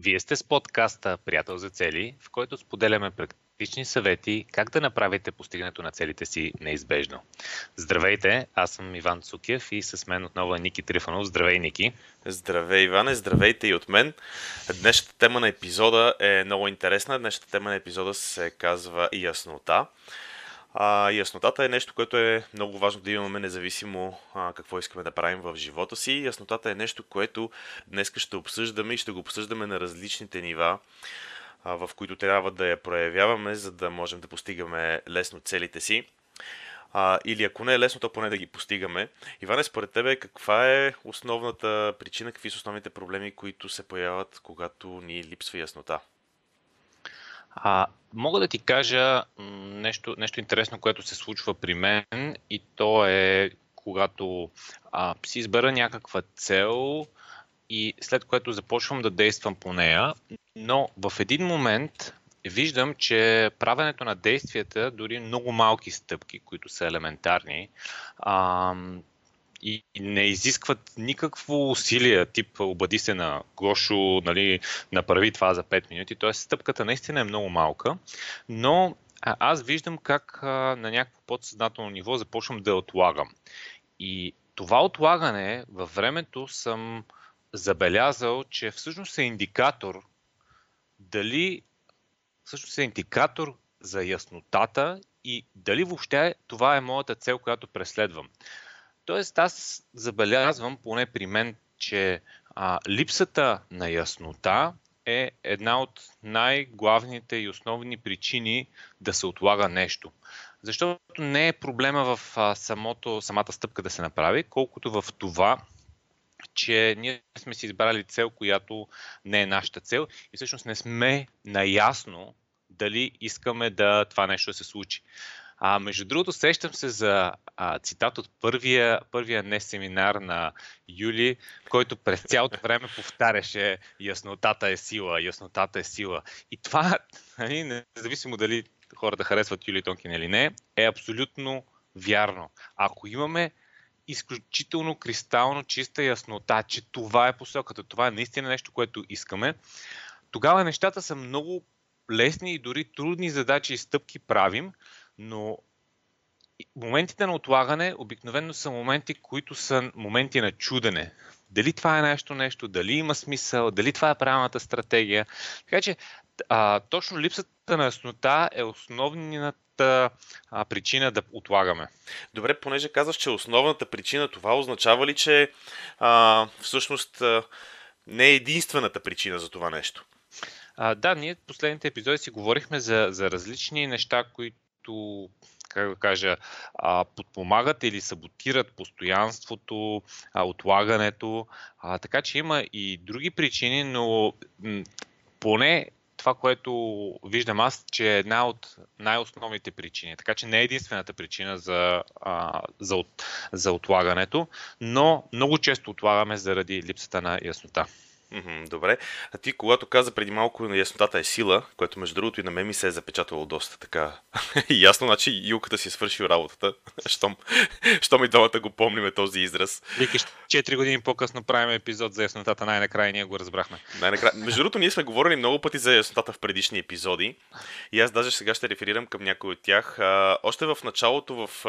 Вие сте с подкаста Приятел за цели, в който споделяме практични съвети как да направите постигането на целите си неизбежно. Здравейте, аз съм Иван Цукев и с мен отново е Ники Трифанов. Здравей, Ники! Здравей, Иване! Здравейте и от мен! Днешната тема на епизода е много интересна. Днешната тема на епизода се казва яснота. А, яснотата е нещо, което е много важно да имаме, независимо а, какво искаме да правим в живота си. Яснотата е нещо, което днес ще обсъждаме и ще го обсъждаме на различните нива, а, в които трябва да я проявяваме, за да можем да постигаме лесно целите си. А, или ако не е лесно, то поне да ги постигаме. Иване, според тебе, каква е основната причина, какви са основните проблеми, които се появяват, когато ни липсва яснота? А, мога да ти кажа нещо, нещо интересно, което се случва при мен и то е когато а, си избера някаква цел и след което започвам да действам по нея, но в един момент виждам, че правенето на действията, дори много малки стъпки, които са елементарни, а, и не изискват никакво усилие, тип обади се на Гошо, нали, направи това за 5 минути. Т.е. стъпката наистина е много малка, но аз виждам как на някакво подсъзнателно ниво започвам да отлагам. И това отлагане във времето съм забелязал, че всъщност е индикатор дали всъщност е индикатор за яснотата и дали въобще това е моята цел, която преследвам. Тоест аз забелязвам, поне при мен, че а, липсата на яснота е една от най-главните и основни причини да се отлага нещо. Защото не е проблема в а, самото, самата стъпка да се направи, колкото в това, че ние сме си избрали цел, която не е нашата цел и всъщност не сме наясно дали искаме да това нещо да се случи. А, между другото, сещам се за а, цитат от първия, първия не семинар на Юли, който през цялото време повтаряше яснотата е сила, яснотата е сила. И това, нали, независимо дали хората харесват Юли Тонкин или не, е абсолютно вярно. Ако имаме изключително кристално чиста яснота, че това е посоката, това е наистина нещо, което искаме, тогава нещата са много лесни и дори трудни задачи и стъпки правим, но моментите на отлагане обикновено са моменти, които са моменти на чудене. Дали това е нещо нещо, дали има смисъл, дали това е правилната стратегия. Така че а, точно липсата на яснота е основната а, причина да отлагаме. Добре, понеже казваш, че основната причина, това означава ли, че а, всъщност а, не е единствената причина за това нещо? А, да, ние в последните епизоди си говорихме за, за различни неща, които които, как да кажа, подпомагат или саботират постоянството, отлагането. Така че има и други причини, но поне това, което виждам аз, че е една от най-основните причини. Така че не е единствената причина за, за, за отлагането, но много често отлагаме заради липсата на яснота. Добре. А ти, когато каза преди малко, яснотата е сила, което между другото и на мен ми се е запечатало доста така. Ясно, значи юлката си е свършил работата. Щом, щом и двамата го помниме този израз. Викаш, 4 години по-късно правим епизод за яснотата, най-накрая ние го разбрахме. Най-накрая. Между другото, ние сме говорили много пъти за яснотата в предишни епизоди. И аз даже сега ще реферирам към някой от тях. А, още в началото, в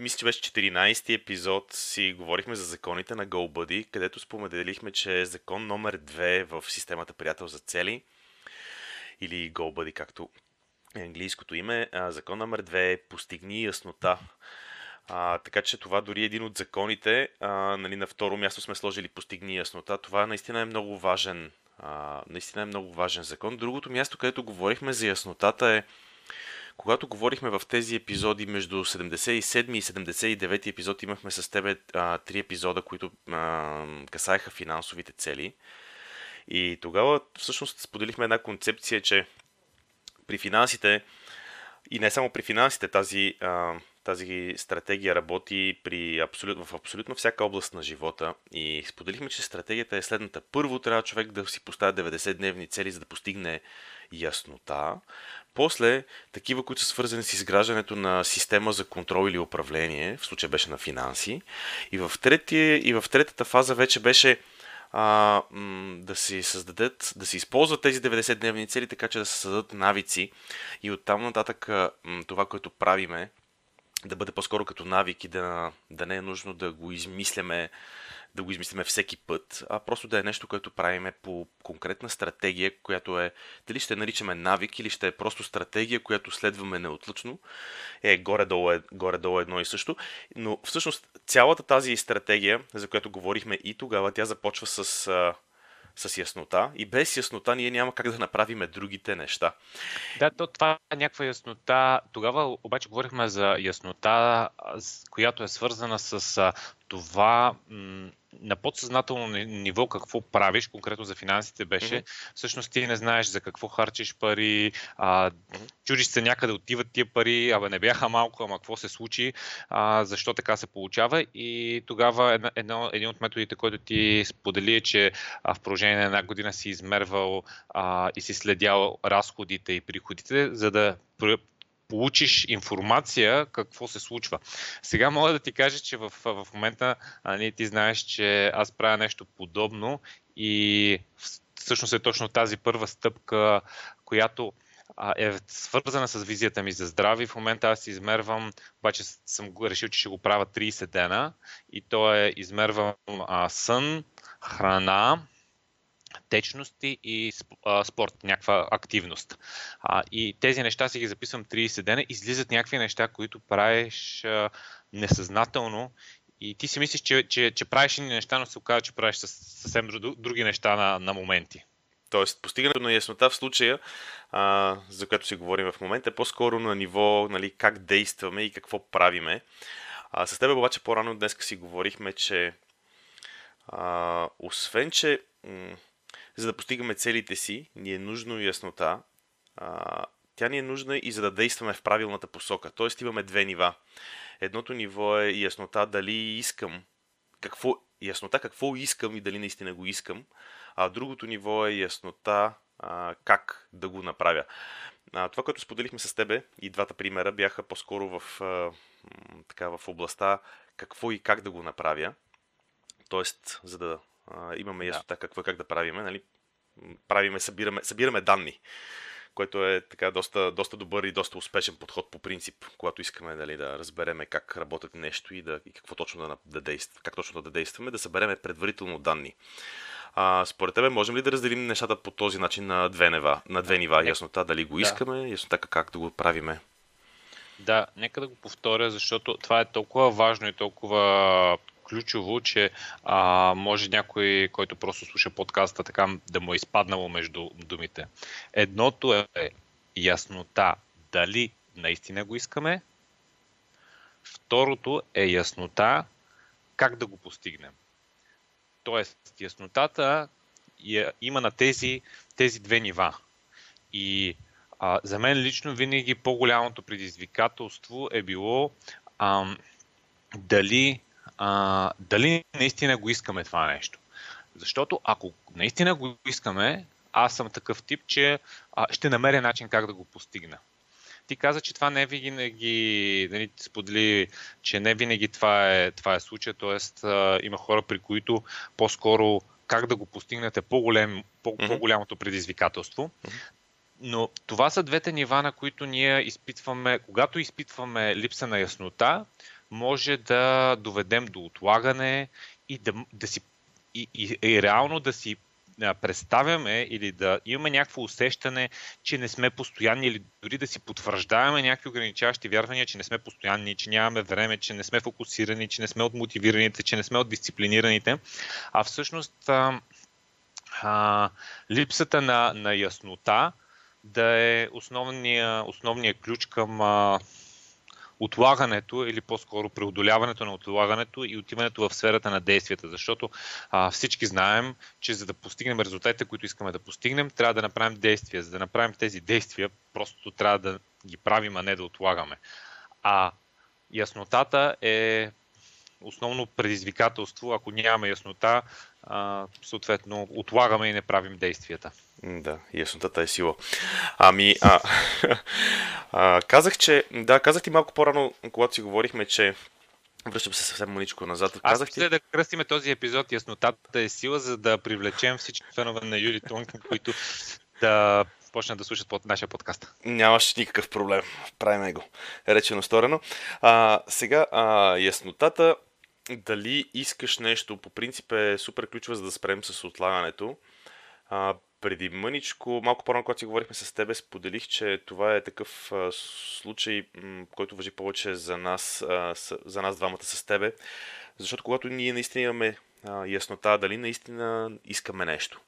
мисля, че беше 14-ти епизод, си говорихме за законите на GoBuddy, където споменалихме, че закон номер 2 в системата Приятел за цели, или GoBuddy, както е английското име, закон номер 2 е постигни яснота. А, така че това дори е един от законите. А, нали, на второ място сме сложили постигни яснота. Това наистина е много важен, а, наистина е много важен закон. Другото място, където говорихме за яснотата е когато говорихме в тези епизоди между 77 и 79 епизод, имахме с тебе три епизода, които а, касаеха финансовите цели. И тогава всъщност споделихме една концепция, че при финансите, и не само при финансите, тази, а, тази стратегия работи при абсолют, в абсолютно всяка област на живота. И споделихме, че стратегията е следната. Първо трябва човек да си поставя 90-дневни цели, за да постигне яснота. После, такива, които са свързани с изграждането на система за контрол или управление, в случая беше на финанси. И в, третия, и в третата фаза вече беше а, да си създадат, да си използват тези 90-дневни цели, така че да се създадат навици и оттам нататък това, което правиме, да бъде по-скоро като навик и да, да не е нужно да го измисляме да го измислиме всеки път, а просто да е нещо, което правиме по конкретна стратегия, която е, дали ще наричаме навик или ще е просто стратегия, която следваме неотлъчно, е горе-долу, е горе-долу едно и също. Но всъщност цялата тази стратегия, за която говорихме и тогава, тя започва с с яснота и без яснота ние няма как да направим другите неща. Да, то, това е някаква яснота. Тогава обаче говорихме за яснота, която е свързана с това на подсъзнателно ниво какво правиш, конкретно за финансите беше, mm-hmm. всъщност ти не знаеш за какво харчиш пари, а, чудиш се някъде отиват тия пари, абе не бяха малко, ама какво се случи, а, защо така се получава и тогава едно, едно, един от методите, който ти сподели е, че а, в продължение на една година си измервал а, и си следял разходите и приходите, за да получиш информация какво се случва. Сега мога да ти кажа, че в, в момента ние ти знаеш, че аз правя нещо подобно и всъщност е точно тази първа стъпка, която е свързана с визията ми за здраве. В момента аз измервам, обаче съм решил, че ще го правя 30 дена и то е измервам а, сън, храна, течности и спорт, някаква активност. А, и тези неща си ги записвам 30 дена, излизат някакви неща, които правиш а, несъзнателно и ти си мислиш, че, че, че правиш ни неща, но се оказва, че правиш съвсем други неща на, на моменти. Тоест, постигането на яснота в случая, а, за което си говорим в момента, е по-скоро на ниво нали, как действаме и какво правиме. А, с теб обаче по-рано днес си говорихме, че а, освен, че м- за да постигаме целите си, ни е нужно яснота. А, тя ни е нужна и за да действаме в правилната посока. Тоест имаме две нива. Едното ниво е яснота дали искам, какво, яснота какво искам и дали наистина го искам, а другото ниво е яснота а, как да го направя. А, това, което споделихме с тебе и двата примера бяха по-скоро в, а, така, в областта какво и как да го направя. Тоест, за да а, имаме яснота да. какво как да правиме, нали? правиме, събираме, събираме данни, което е така доста, доста добър и доста успешен подход по принцип, когато искаме дали, да разбереме как работят нещо и, да, и какво точно да, да действа, как точно да действаме, да събереме предварително данни. А, според тебе, можем ли да разделим нещата по този начин на две нива, на две нива? Яснота дали го искаме, да. яснота как да го правиме? Да, нека да го повторя, защото това е толкова важно и толкова ключово, че а, може някой, който просто слуша подкаста, така да му е изпаднало между думите. Едното е яснота дали наистина го искаме. Второто е яснота как да го постигнем. Тоест, яснотата има на тези, тези две нива. И а, за мен лично винаги по-голямото предизвикателство е било а, дали а, дали наистина го искаме това нещо. Защото ако наистина го искаме, аз съм такъв тип, че а, ще намеря начин как да го постигна. Ти каза, че това не винаги, нали, сподели, че не винаги това е, това е случай, т.е. има хора, при които по-скоро как да го постигнете по-голем, по- по-голямото предизвикателство. Но това са двете нива, на които ние изпитваме, когато изпитваме липса на яснота, може да доведем до отлагане и да, да си и, и, и реално да си представяме или да имаме някакво усещане, че не сме постоянни или дори да си потвърждаваме някакви ограничаващи вярвания, че не сме постоянни, че нямаме време, че не сме фокусирани, че не сме от мотивираните, че не сме от дисциплинираните. А всъщност а, а, липсата на, на яснота да е основния, основния ключ към а, отлагането или по-скоро преодоляването на отлагането и отиването в сферата на действията, защото а, всички знаем, че за да постигнем резултатите, които искаме да постигнем, трябва да направим действия. За да направим тези действия, просто трябва да ги правим, а не да отлагаме. А яснотата е основно предизвикателство. Ако нямаме яснота, а, съответно отлагаме и не правим действията. Да, яснотата е сила. Ами, а, а, казах, че, да, казах ти малко по-рано, когато си говорихме, че Връщам се съвсем маничко назад. Аз Казах ти... да кръстиме този епизод Яснотата е сила, за да привлечем всички фенове на Юли Тонкин, които да почнат да слушат под нашия подкаст. Нямаш никакъв проблем. Правиме го. Речено сторено. А, сега, а, яснотата, дали искаш нещо, по принцип е супер ключова, за да спрем с отлагането. А, преди мъничко, малко по-рано, когато си говорихме с тебе, споделих, че това е такъв а, случай, м- който въжи повече за нас, а, с, за нас двамата с тебе. Защото когато ние наистина имаме а, яснота дали наистина искаме нещо,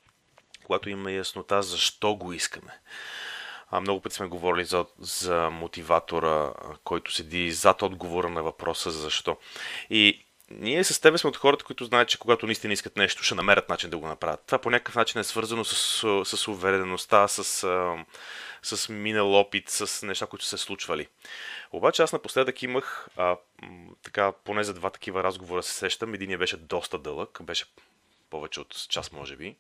когато имаме яснота защо го искаме. А, много пъти сме говорили за, за мотиватора, който седи зад отговора на въпроса защо. И ние с тебе сме от хората, които знаят, че когато наистина искат нещо, ще намерят начин да го направят. Това по някакъв начин е свързано с, с увереността, с, с минал опит, с неща, които се случвали. Обаче аз напоследък имах, а, така, поне за два такива разговора се сещам. Единият беше доста дълъг, беше повече от час, може би,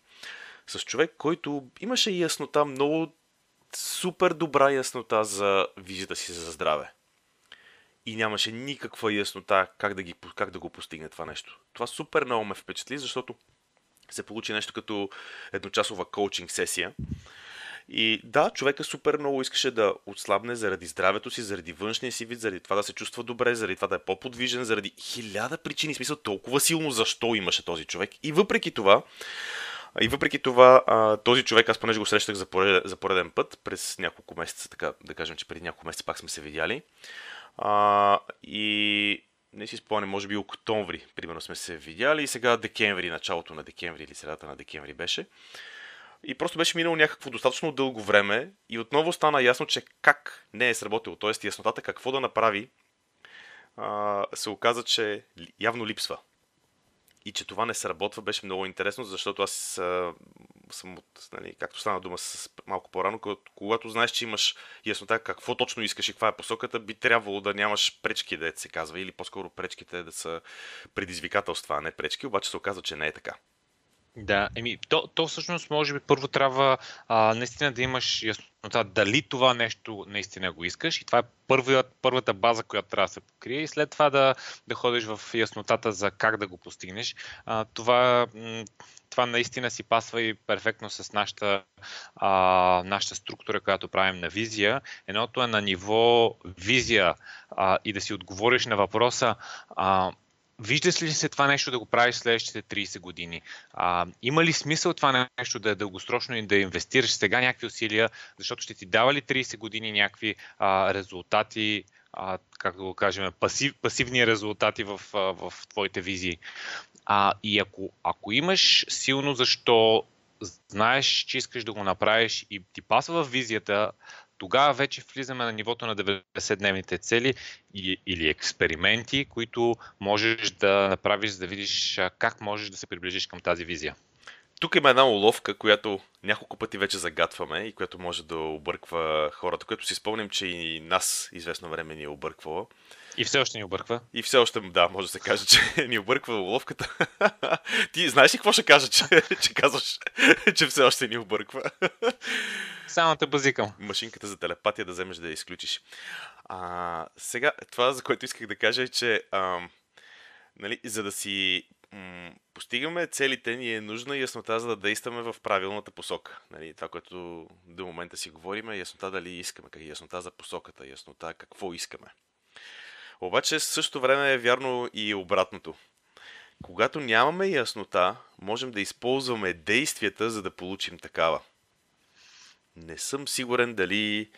с човек, който имаше яснота, много супер добра яснота за визията си за здраве и нямаше никаква яснота как да, ги, как да го постигне това нещо. Това супер много ме впечатли, защото се получи нещо като едночасова коучинг сесия. И да, човека супер много искаше да отслабне заради здравето си, заради външния си вид, заради това да се чувства добре, заради това да е по-подвижен, заради хиляда причини, смисъл толкова силно защо имаше този човек. И въпреки това, и въпреки това, този човек, аз понеже го срещах за пореден, за пореден път, през няколко месеца, така да кажем, че преди няколко месеца пак сме се видяли, а, и не си спомням, може би октомври, примерно сме се видяли и сега декември, началото на декември или средата на декември беше. И просто беше минало някакво достатъчно дълго време и отново стана ясно, че как не е сработило, т.е. яснотата какво да направи, а, се оказа, че явно липсва и че това не сработва, беше много интересно, защото аз а, съм от, нали, както стана дума с малко по-рано, когато знаеш, че имаш яснота какво точно искаш и каква е посоката, би трябвало да нямаш пречки, да се казва, или по-скоро пречките да са предизвикателства, а не пречки, обаче се оказа, че не е така. Да, еми, то, то всъщност може би първо трябва а, наистина да имаш яснота дали това нещо наистина го искаш и това е първият, първата база, която трябва да се покрие и след това да, да ходиш в яснотата за как да го постигнеш. А, това, това наистина си пасва и перфектно с нашата, а, нашата структура, която правим на визия. Едното е на ниво визия а, и да си отговориш на въпроса а, Виждаш ли се това нещо да го правиш следващите 30 години? А, има ли смисъл това нещо да е дългосрочно и да инвестираш сега някакви усилия, защото ще ти дава ли 30 години някакви а, резултати, а, как да го кажем, пасив, пасивни резултати в, а, в твоите визии? А, и ако, ако имаш силно защо, знаеш, че искаш да го направиш и ти пасва в визията, тогава вече влизаме на нивото на 90-дневните цели или експерименти, които можеш да направиш, за да видиш как можеш да се приближиш към тази визия. Тук има една уловка, която няколко пъти вече загатваме и която може да обърква хората, което си спомням, че и нас известно време ни е обърквала. И все още ни обърква. И все още, да, може да се каже, че ни обърква уловката. Ти знаеш ли какво ще кажа, че, че казваш, че все още ни обърква? Само те базикам. Машинката за телепатия да вземеш да я изключиш. А, сега, това, за което исках да кажа е, че а, нали, за да си м- постигаме целите, ни е нужна яснота, за да действаме в правилната посока. Нали, това, което до момента си говорим, е яснота дали искаме, яснота за посоката, яснота какво искаме. Обаче същото време е вярно и обратното. Когато нямаме яснота, можем да използваме действията, за да получим такава. Не съм сигурен дали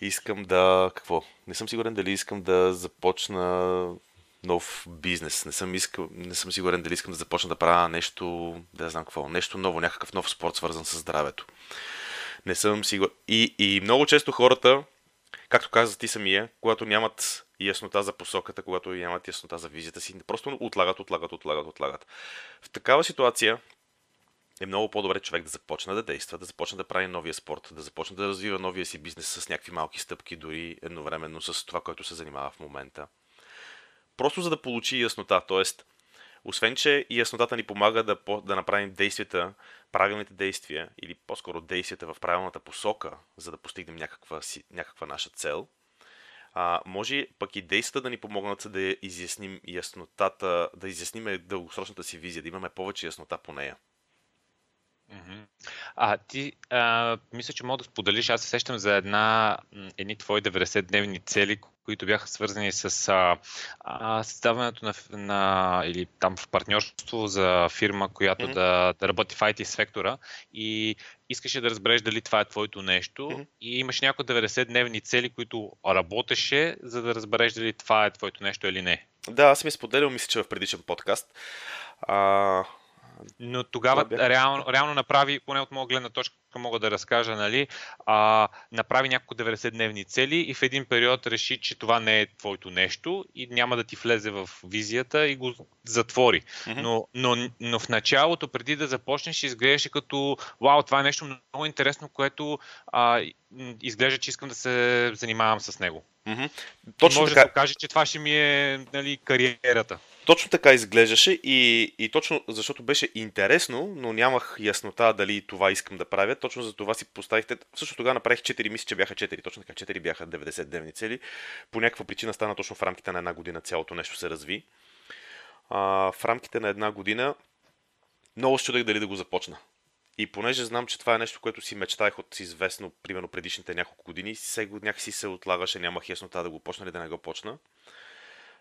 искам да... Какво? Не съм сигурен дали искам да започна нов бизнес. Не съм, искал, не съм сигурен дали искам да започна да правя нещо, да знам какво, нещо ново, някакъв нов спорт, свързан с здравето. Не съм сигурен. И, и много често хората, както каза ти самия, когато нямат яснота за посоката, когато нямат яснота за визията си, просто отлагат, отлагат, отлагат, отлагат. В такава ситуация е много по-добре човек да започне да действа, да започне да прави новия спорт, да започне да развива новия си бизнес с някакви малки стъпки, дори едновременно с това, което се занимава в момента. Просто за да получи яснота, т.е. освен, че яснотата ни помага да, да направим действията, правилните действия, или по-скоро действията в правилната посока, за да постигнем някаква, някаква наша цел – а, може пък и действията да ни помогнат да изясним яснотата, да изясним дългосрочната си визия, да имаме повече яснота по нея. А ти, а, мисля, че мога да споделиш, аз се сещам за една, едни твои 90-дневни цели, които бяха свързани с а, а, създаването на, на, или там в партньорство за фирма, която mm-hmm. да, да работи в IT сектора и искаше да разбереш дали това е твоето нещо mm-hmm. и имаш някои 90-дневни цели, които работеше, за да разбереш дали това е твоето нещо или не. Да, аз ми споделял, мисля, че в предишен подкаст. А, но тогава реално, реално направи, поне от моя гледна точка мога да разкажа, нали, а, направи няколко 90-дневни цели и в един период реши, че това не е твоето нещо и няма да ти влезе в визията и го затвори. Mm-hmm. Но, но, но в началото, преди да започнеш, изглеждаше като вау, това е нещо много интересно, което а, изглежда, че искам да се занимавам с него. Mm-hmm. Точно може така... да каже, че това ще ми е нали, кариерата. Точно така изглеждаше и, и точно защото беше интересно, но нямах яснота дали това искам да правя. Точно за това си поставихте. Също тогава направих 4 мисля, че бяха 4. Точно така, 4 бяха 90 дневни цели. По някаква причина стана точно в рамките на една година цялото нещо се разви. А, в рамките на една година много се чудех дали да го започна. И понеже знам, че това е нещо, което си мечтаях от известно, примерно предишните няколко години, сега някакси се отлагаше, нямах яснота да го почна или да не го почна.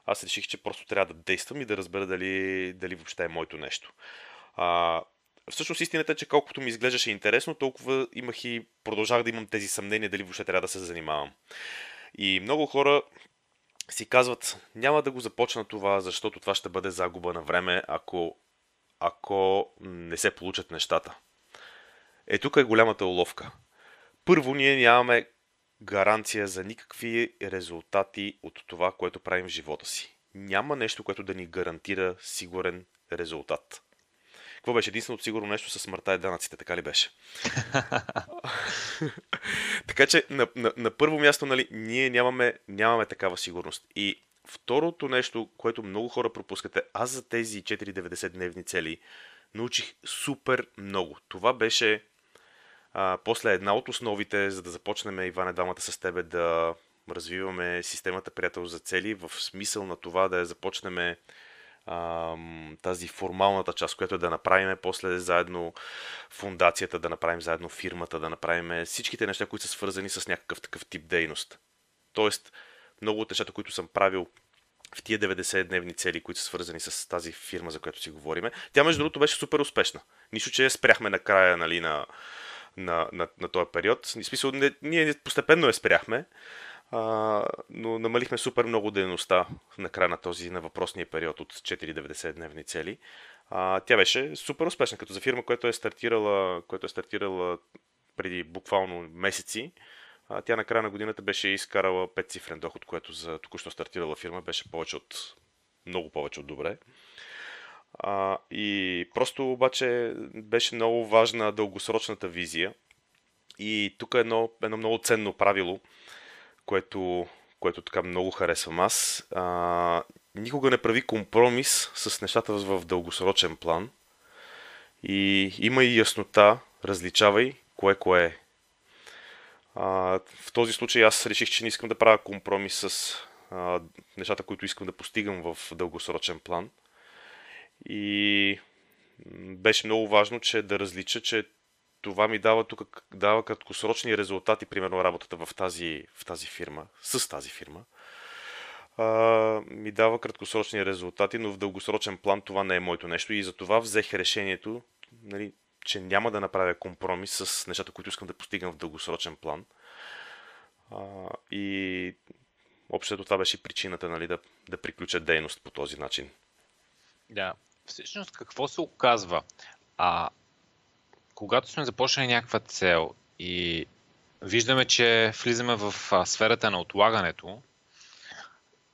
Аз реших, че просто трябва да действам и да разбера дали, дали въобще е моето нещо. А, всъщност истината е, че колкото ми изглеждаше интересно, толкова имах и продължах да имам тези съмнения дали въобще трябва да се занимавам. И много хора си казват, няма да го започна това, защото това ще бъде загуба на време, ако, ако не се получат нещата. Е, тук е голямата уловка. Първо, ние нямаме гаранция за никакви резултати от това, което правим в живота си. Няма нещо, което да ни гарантира сигурен резултат. Какво беше? Единственото сигурно нещо с смъртта и данъците, така ли беше? така че на, на, на първо място, нали, ние нямаме, нямаме такава сигурност. И второто нещо, което много хора пропускате, аз за тези 490 дневни цели научих супер много. Това беше а, после една от основите, за да започнем, Иване, двамата с тебе да развиваме системата приятел за цели, в смисъл на това да я започнем тази формалната част, която е да направим после заедно фундацията, да направим заедно фирмата, да направим всичките неща, които са свързани с някакъв такъв тип дейност. Тоест, много от нещата, които съм правил в тия 90-дневни цели, които са свързани с тази фирма, за която си говориме. Тя, между другото, беше супер успешна. Нищо, че спряхме на края нали, на, на, на, на този период. В смисъл, не, ние постепенно я спряхме, а, но намалихме супер много дейността на края на този на въпросния период от 490 дневни цели. А, тя беше супер успешна, като за фирма, която е стартирала, която е стартирала преди буквално месеци. А, тя на края на годината беше изкарала 5 цифрен доход, което за току-що стартирала фирма беше повече от много повече от добре. А, и просто обаче беше много важна дългосрочната визия. И тук е едно, едно много ценно правило, което, което така много харесвам аз. А, никога не прави компромис с нещата в, дългосрочен план. И има и яснота, различавай кое кое е. А, в този случай аз реших, че не искам да правя компромис с а, нещата, които искам да постигам в дългосрочен план. И беше много важно, че да различа, че това ми дава тук дава краткосрочни резултати, примерно работата в тази, в тази фирма, с тази фирма. А, ми дава краткосрочни резултати, но в дългосрочен план това не е моето нещо и затова взех решението, нали, че няма да направя компромис с нещата, които искам да постигам в дългосрочен план. А, и общото това беше причината нали, да, да приключа дейност по този начин. Да, всъщност какво се оказва? А, когато сме започнали някаква цел и виждаме, че влизаме в а, сферата на отлагането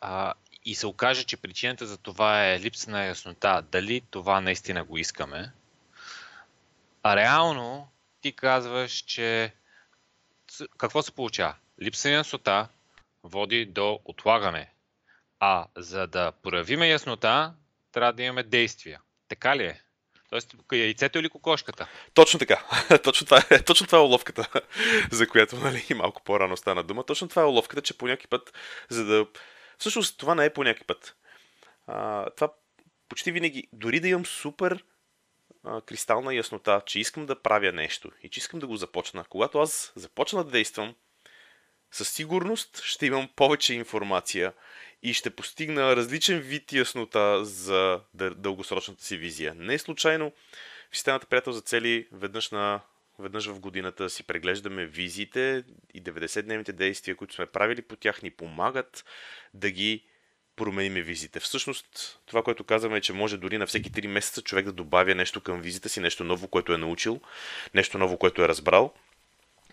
а, и се окаже, че причината за това е липса на яснота дали това наистина го искаме, а реално ти казваш, че какво се получава? Липса на яснота води до отлагане. А за да проявиме яснота, трябва да имаме действия. Така ли е? Тоест, яйцето или кокошката? Точно така. точно, това е, точно това е уловката, за която нали, малко по-рано стана дума. Точно това е уловката, че по някакъв път, за да... Всъщност това не е по някакъв път. А, това почти винаги, дори да имам супер а, кристална яснота, че искам да правя нещо и че искам да го започна. Когато аз започна да действам, със сигурност ще имам повече информация и ще постигна различен вид яснота за дългосрочната си визия. Не случайно в системата приятел за цели веднъж, на, веднъж в годината си преглеждаме визиите и 90-дневните действия, които сме правили по тях, ни помагат да ги промениме визите. Всъщност, това, което казваме е, че може дори на всеки 3 месеца човек да добавя нещо към визита си, нещо ново, което е научил, нещо ново, което е разбрал.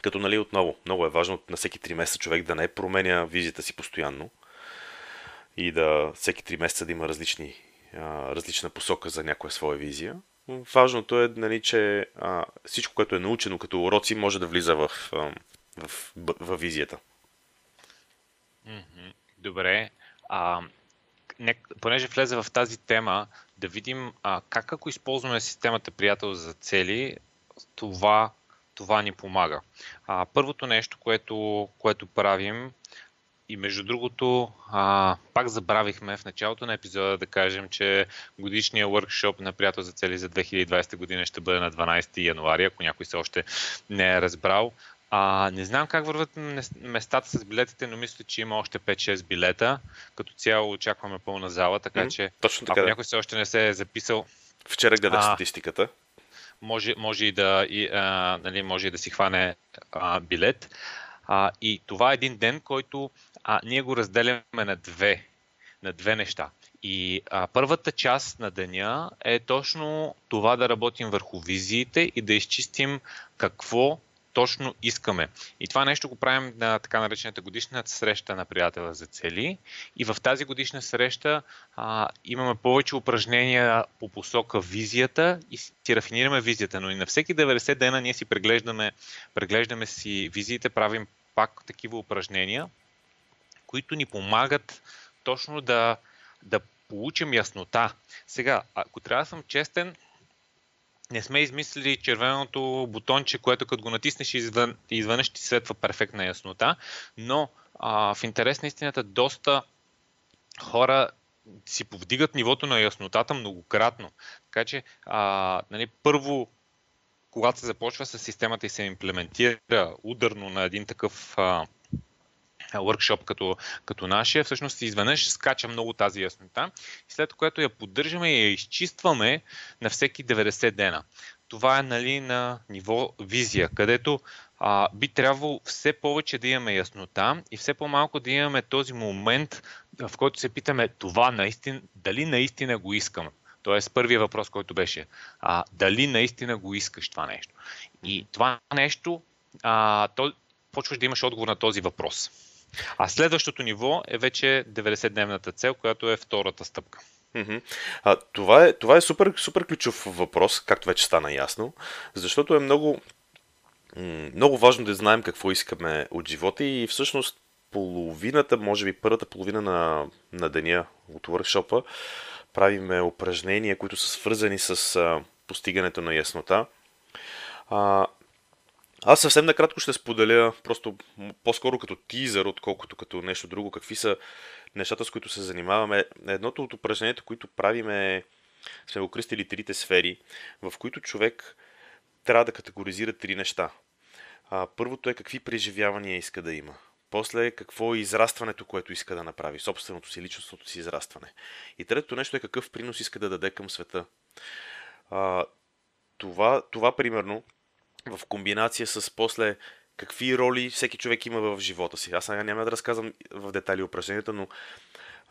Като нали отново, много е важно на всеки 3 месеца човек да не променя визита си постоянно и да всеки 3 месеца да има различни, а, различна посока за някоя своя визия. Важното е, нали, че а, всичко, което е научено като уроци, може да влиза в, а, в, в, в визията. Добре. А, не, понеже влезе в тази тема, да видим а, как ако използваме системата приятел за цели, това, това ни помага. А, първото нещо, което, което правим, и между другото, а, пак забравихме в началото на епизода да кажем, че годишния workshop на приятел за цели за 2020 година ще бъде на 12 януари, ако някой се още не е разбрал. А, не знам как върват местата с билетите, но мисля, че има още 5-6 билета. Като цяло очакваме пълна зала, така mm, че точно така, ако да. някой все още не се е записал... Вчера гледах статистиката. Може, може, и да, и, а, нали, може и да си хване а, билет. А, и това е един ден, който а, ние го разделяме на две, на две неща. И а, първата част на деня е точно това да работим върху визиите и да изчистим какво точно искаме. И това нещо го правим на така наречената годишна среща на приятела за цели. И в тази годишна среща а, имаме повече упражнения по посока визията и си рафинираме визията. Но и на всеки 90 дена ние си преглеждаме, преглеждаме си визиите, правим пак такива упражнения, които ни помагат точно да, да получим яснота. Сега, ако трябва да съм честен, не сме измислили червеното бутонче, което като го натиснеш извън, извън ще ти светва перфектна яснота, но а, в интерес на истината доста хора си повдигат нивото на яснотата многократно. Така че, а, нали, първо, когато се започва с системата и се имплементира ударно на един такъв а, workshop като, като нашия, всъщност изведнъж скача много тази яснота след което я поддържаме и я изчистваме на всеки 90 дена. Това е нали, на ниво визия, където а, би трябвало все повече да имаме яснота и все по-малко да имаме този момент, в който се питаме това наистина, дали наистина го искам. Тоест, първият въпрос, който беше, а, дали наистина го искаш това нещо. И това нещо, а, то, почваш да имаш отговор на този въпрос. А следващото ниво е вече 90-дневната цел, която е втората стъпка. А, това е, това е супер, супер ключов въпрос, както вече стана ясно, защото е много, много важно да знаем какво искаме от живота и всъщност половината, може би първата половина на, на деня от workshop правиме упражнения, които са свързани с постигането на яснота. А, аз съвсем накратко ще споделя, просто по-скоро като тизър, отколкото като нещо друго, какви са нещата, с които се занимаваме. Едното от упражнението, които правим е, сме го кръстили трите сфери, в които човек трябва да категоризира три неща. А, първото е какви преживявания иска да има. После какво е израстването, което иска да направи, собственото си, личностното си израстване. И третото нещо е какъв принос иска да даде към света. А, това, това, примерно, в комбинация с после какви роли всеки човек има в живота си. Аз сега няма да разказвам в детайли упражненията, но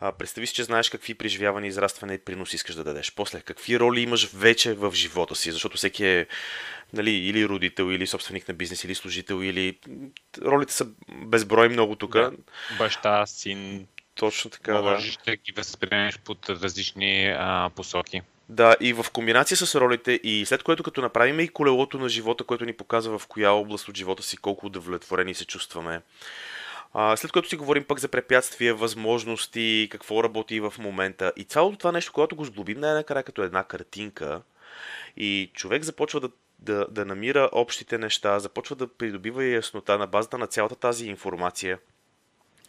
а, представи си, че знаеш какви преживявания, израстване и принос искаш да дадеш. После, какви роли имаш вече в живота си, защото всеки е нали, или родител, или собственик на бизнес, или служител, или ролите са безброй много тук. Да. Баща, син. Точно така, Можеш да. да ги възприемеш под различни а, посоки. Да, и в комбинация с ролите, и след което като направим и колелото на живота, което ни показва в коя област от живота си колко удовлетворени се чувстваме. А, след което си говорим пък за препятствия, възможности, какво работи в момента. И цялото това нещо, когато го сглобим най-накрая като една картинка, И човек започва да, да, да намира общите неща, започва да придобива яснота на базата на цялата тази информация –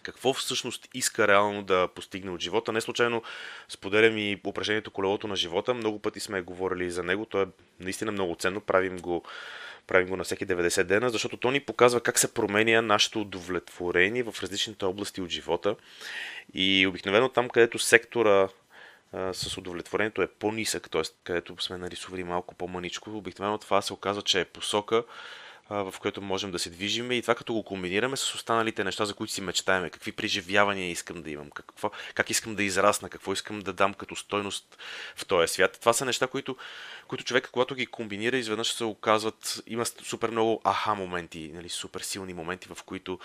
какво всъщност иска реално да постигне от живота. Не случайно споделям и упражнението колелото на живота. Много пъти сме говорили за него. То е наистина много ценно. Правим го, правим го на всеки 90 дена, защото то ни показва как се променя нашето удовлетворение в различните области от живота. И обикновено там, където сектора с удовлетворението е по-нисък, т.е. където сме нарисували малко по-маничко, обикновено това се оказва, че е посока, в което можем да се движиме и това като го комбинираме с останалите неща, за които си мечтаеме, какви преживявания искам да имам, какво, как искам да израсна, какво искам да дам като стойност в този свят. Това са неща, които, които човек, когато ги комбинира, изведнъж се оказват, има супер много аха моменти, нали, супер силни моменти, в които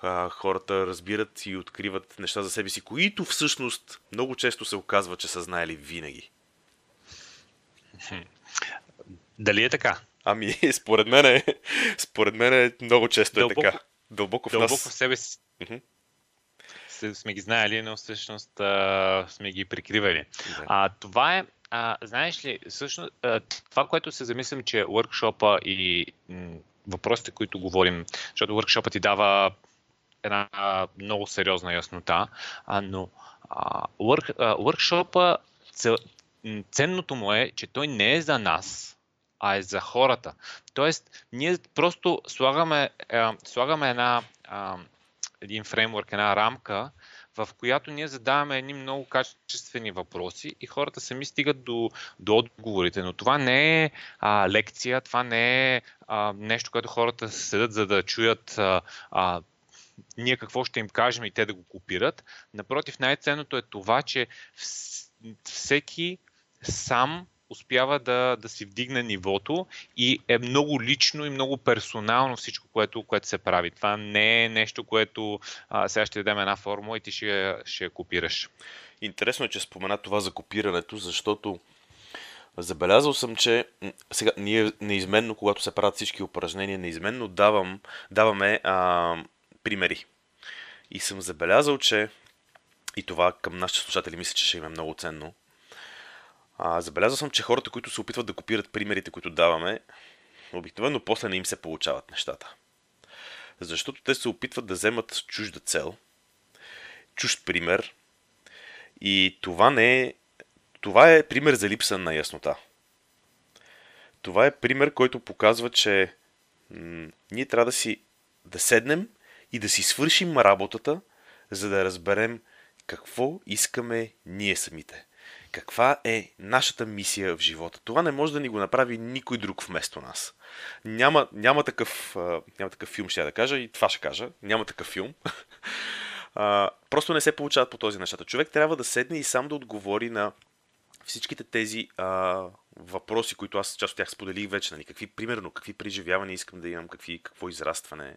а, хората разбират и откриват неща за себе си, които всъщност много често се оказва, че са знаели винаги. Дали е така? Ами, според мен е, според мен е много често дълбоко, е така. Дълбоко в дълбоко нас. в себе си. Mm-hmm. Сме ги знаели, но всъщност а, сме ги прикривали. Да. А, това е, а, знаеш ли, всъщност, а, това, което се замислям, че workshop и м- въпросите, които говорим, защото workshop ти дава една много сериозна яснота, а, но а, а, workshop ценното му е, че той не е за нас, а е за хората. Тоест, ние просто слагаме, е, слагаме една, е, един фреймворк, една рамка, в която ние задаваме едни много качествени въпроси и хората сами стигат до, до отговорите. Но това не е а, лекция, това не е а, нещо, което хората седат за да чуят а, а, ние какво ще им кажем и те да го копират. Напротив, най-ценното е това, че всеки сам успява да, да си вдигне нивото и е много лично и много персонално всичко, което, което се прави. Това не е нещо, което а, сега ще дадем една формула и ти ще, ще я копираш. Интересно е, че спомена това за копирането, защото забелязал съм, че сега ние неизменно, когато се правят всички упражнения, неизменно давам, даваме а, примери. И съм забелязал, че и това към нашите слушатели мисля, че ще им е много ценно. А, забелязал съм, че хората, които се опитват да копират примерите, които даваме, обикновено после не им се получават нещата. Защото те се опитват да вземат чужда цел, чужд пример и това не е... Това е пример за липса на яснота. Това е пример, който показва, че м- ние трябва да си да седнем и да си свършим работата, за да разберем какво искаме ние самите каква е нашата мисия в живота. Това не може да ни го направи никой друг вместо нас. Няма, няма, такъв, няма такъв филм, ще я да кажа, и това ще кажа. Няма такъв филм. Просто не се получават по този нещата. Човек трябва да седне и сам да отговори на всичките тези а, въпроси, които аз част от тях споделих вече, нали, какви, примерно, какви преживявания искам да имам, какви, какво израстване,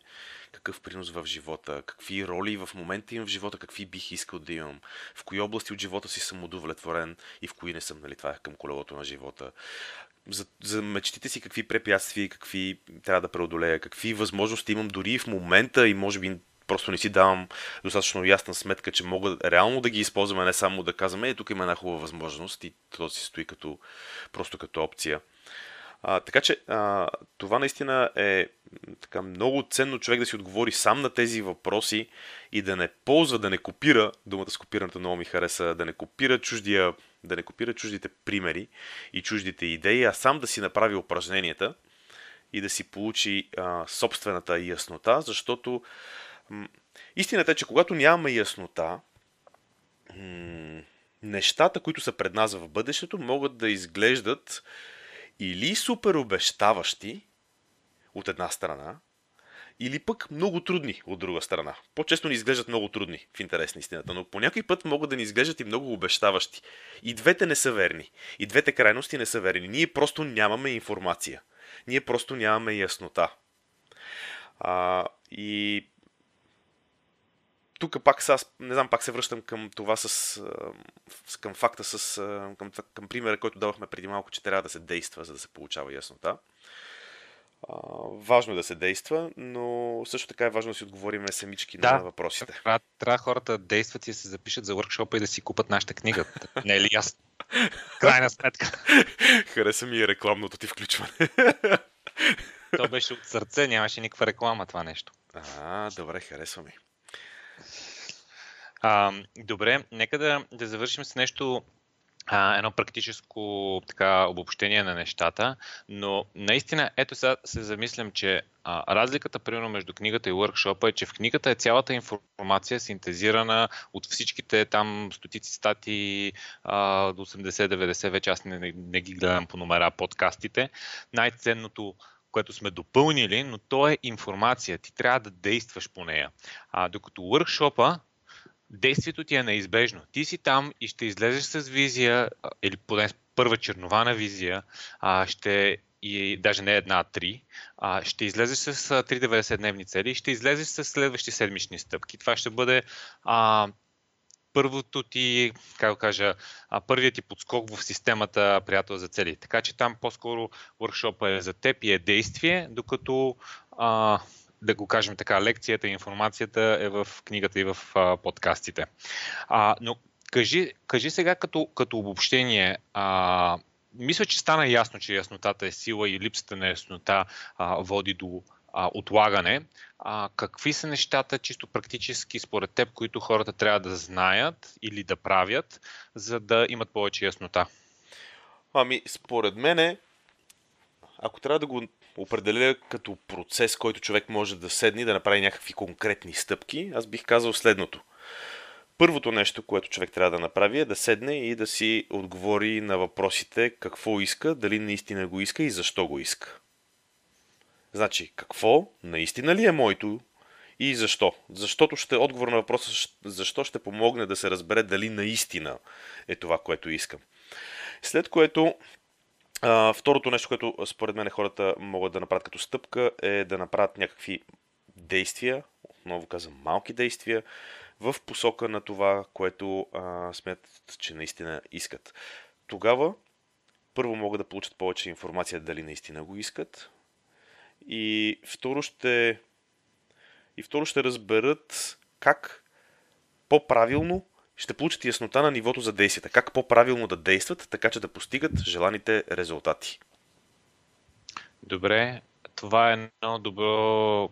какъв принос в живота, какви роли в момента имам в живота, какви бих искал да имам, в кои области от живота си съм удовлетворен и в кои не съм, нали, това е към колелото на живота. За, за мечтите си какви препятствия, какви трябва да преодолея, какви възможности имам дори в момента и може би просто не си давам достатъчно ясна сметка, че мога реално да ги използваме, не само да казваме, е, тук има една хубава възможност и то си стои като, просто като опция. А, така че а, това наистина е така много ценно човек да си отговори сам на тези въпроси и да не ползва, да не копира, думата с копирането много ми хареса, да не копира чуждия, да не копира чуждите примери и чуждите идеи, а сам да си направи упражненията и да си получи а, собствената яснота, защото Истината е, че когато нямаме яснота, нещата, които са пред нас в бъдещето, могат да изглеждат или супер обещаващи от една страна, или пък много трудни от друга страна. По-често ни изглеждат много трудни, в интерес на истината, но по някой път могат да ни изглеждат и много обещаващи. И двете не са верни. И двете крайности не са верни. Ние просто нямаме информация. Ние просто нямаме яснота. А, и тук пак сега, не знам, пак се връщам към това с, към факта с, към, към примера, който давахме преди малко, че трябва да се действа, за да се получава яснота. А, важно е да се действа, но също така е важно да си отговорим самички да, на въпросите. Трябва, трябва хората да действат и да се запишат за workshop и да си купат нашата книга. Не е ли ясно? Крайна сметка. Хареса ми и рекламното ти включване. То беше от сърце, нямаше никаква реклама това нещо. А, добре, харесва ми. А, добре, нека да, да завършим с нещо а, едно практическо така, обобщение на нещата, но наистина, ето сега се замислям, че а, разликата, примерно, между книгата и workshop е, че в книгата е цялата информация синтезирана от всичките там стотици стати до 80-90, вече аз не, не, не ги гледам по номера подкастите. Най-ценното което сме допълнили, но то е информация. Ти трябва да действаш по нея. А, докато workshop действието ти е неизбежно. Ти си там и ще излезеш с визия, или поне с първа чернована визия, а, ще и даже не една, а три, а, ще излезеш с 390 дневни цели и ще излезеш с следващи седмични стъпки. Това ще бъде а, първото ти, как кажа, първият ти подскок в системата приятел за цели. Така че там по-скоро workshop е за теб и е действие, докато а, да го кажем така, лекцията и информацията е в книгата и в а, подкастите. А, но кажи, кажи сега като, като обобщение, а, мисля, че стана ясно, че яснотата е сила и липсата на яснота а, води до а, отлагане. А, какви са нещата, чисто практически, според теб, които хората трябва да знаят или да правят, за да имат повече яснота? Ами, според мене, ако трябва да го определя като процес, който човек може да седне и да направи някакви конкретни стъпки, аз бих казал следното. Първото нещо, което човек трябва да направи е да седне и да си отговори на въпросите какво иска, дали наистина го иска и защо го иска. Значи, какво наистина ли е моето и защо? Защото ще отговор на въпроса защо ще помогне да се разбере дали наистина е това, което искам. След което второто нещо, което според мен хората могат да направят като стъпка е да направят някакви действия, отново казвам малки действия, в посока на това, което а, смятат, че наистина искат. Тогава първо могат да получат повече информация дали наистина го искат. И второ ще, и второ ще разберат как по-правилно ще получат яснота на нивото за действията. Как по-правилно да действат, така че да постигат желаните резултати. Добре, това е едно добро,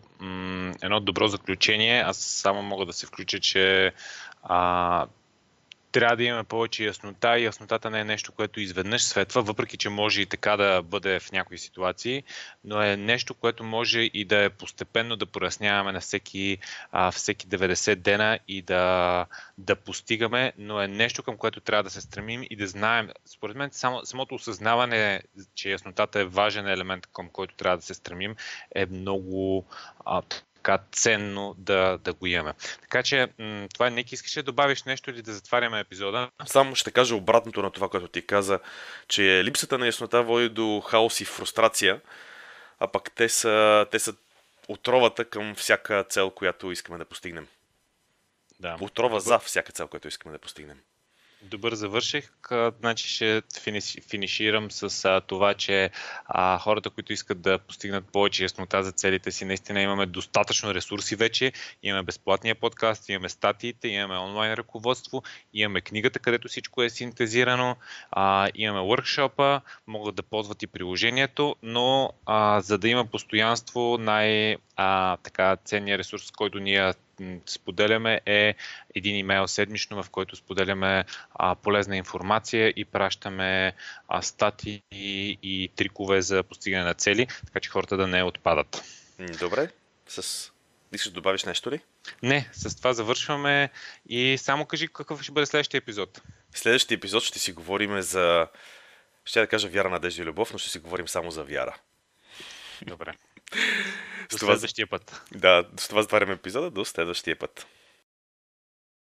едно добро заключение. Аз само мога да се включа, че а, трябва да имаме повече яснота и яснотата не е нещо, което изведнъж светва, въпреки че може и така да бъде в някои ситуации, но е нещо, което може и да е постепенно да проясняваме на всеки, а, всеки 90 дена и да, да постигаме, но е нещо към което трябва да се стремим и да знаем. Според мен само, самото осъзнаване, че яснотата е важен елемент, към който трябва да се стремим, е много а, така ценно да, да го имаме. Така че, м- това Ник, искаш да добавиш нещо или да затваряме епизода? Само ще кажа обратното на това, което ти каза, че липсата на яснота води до хаос и фрустрация, а пък те са, те са отровата към всяка цел, която искаме да постигнем. Да. Отрова за всяка цел, която искаме да постигнем. Добър завърших. Значи ще финиширам с а, това, че а, хората, които искат да постигнат повече яснота за целите си, наистина имаме достатъчно ресурси вече. Имаме безплатния подкаст, имаме статиите, имаме онлайн ръководство, имаме книгата, където всичко е синтезирано, а, имаме workshop могат да ползват и приложението, но а, за да има постоянство, най- а, така, ценният ресурс, който ние споделяме е един имейл седмично, в който споделяме а, полезна информация и пращаме а, стати и, и трикове за постигане на цели, така че хората да не отпадат. Добре. С... Искаш да добавиш нещо ли? Не, с това завършваме и само кажи какъв ще бъде следващия епизод. Следващия епизод ще си говорим за... Ще да кажа вяра, надежда и любов, но ще си говорим само за вяра. Добре. До следващия път. Да, с това затваряме епизода. До следващия път.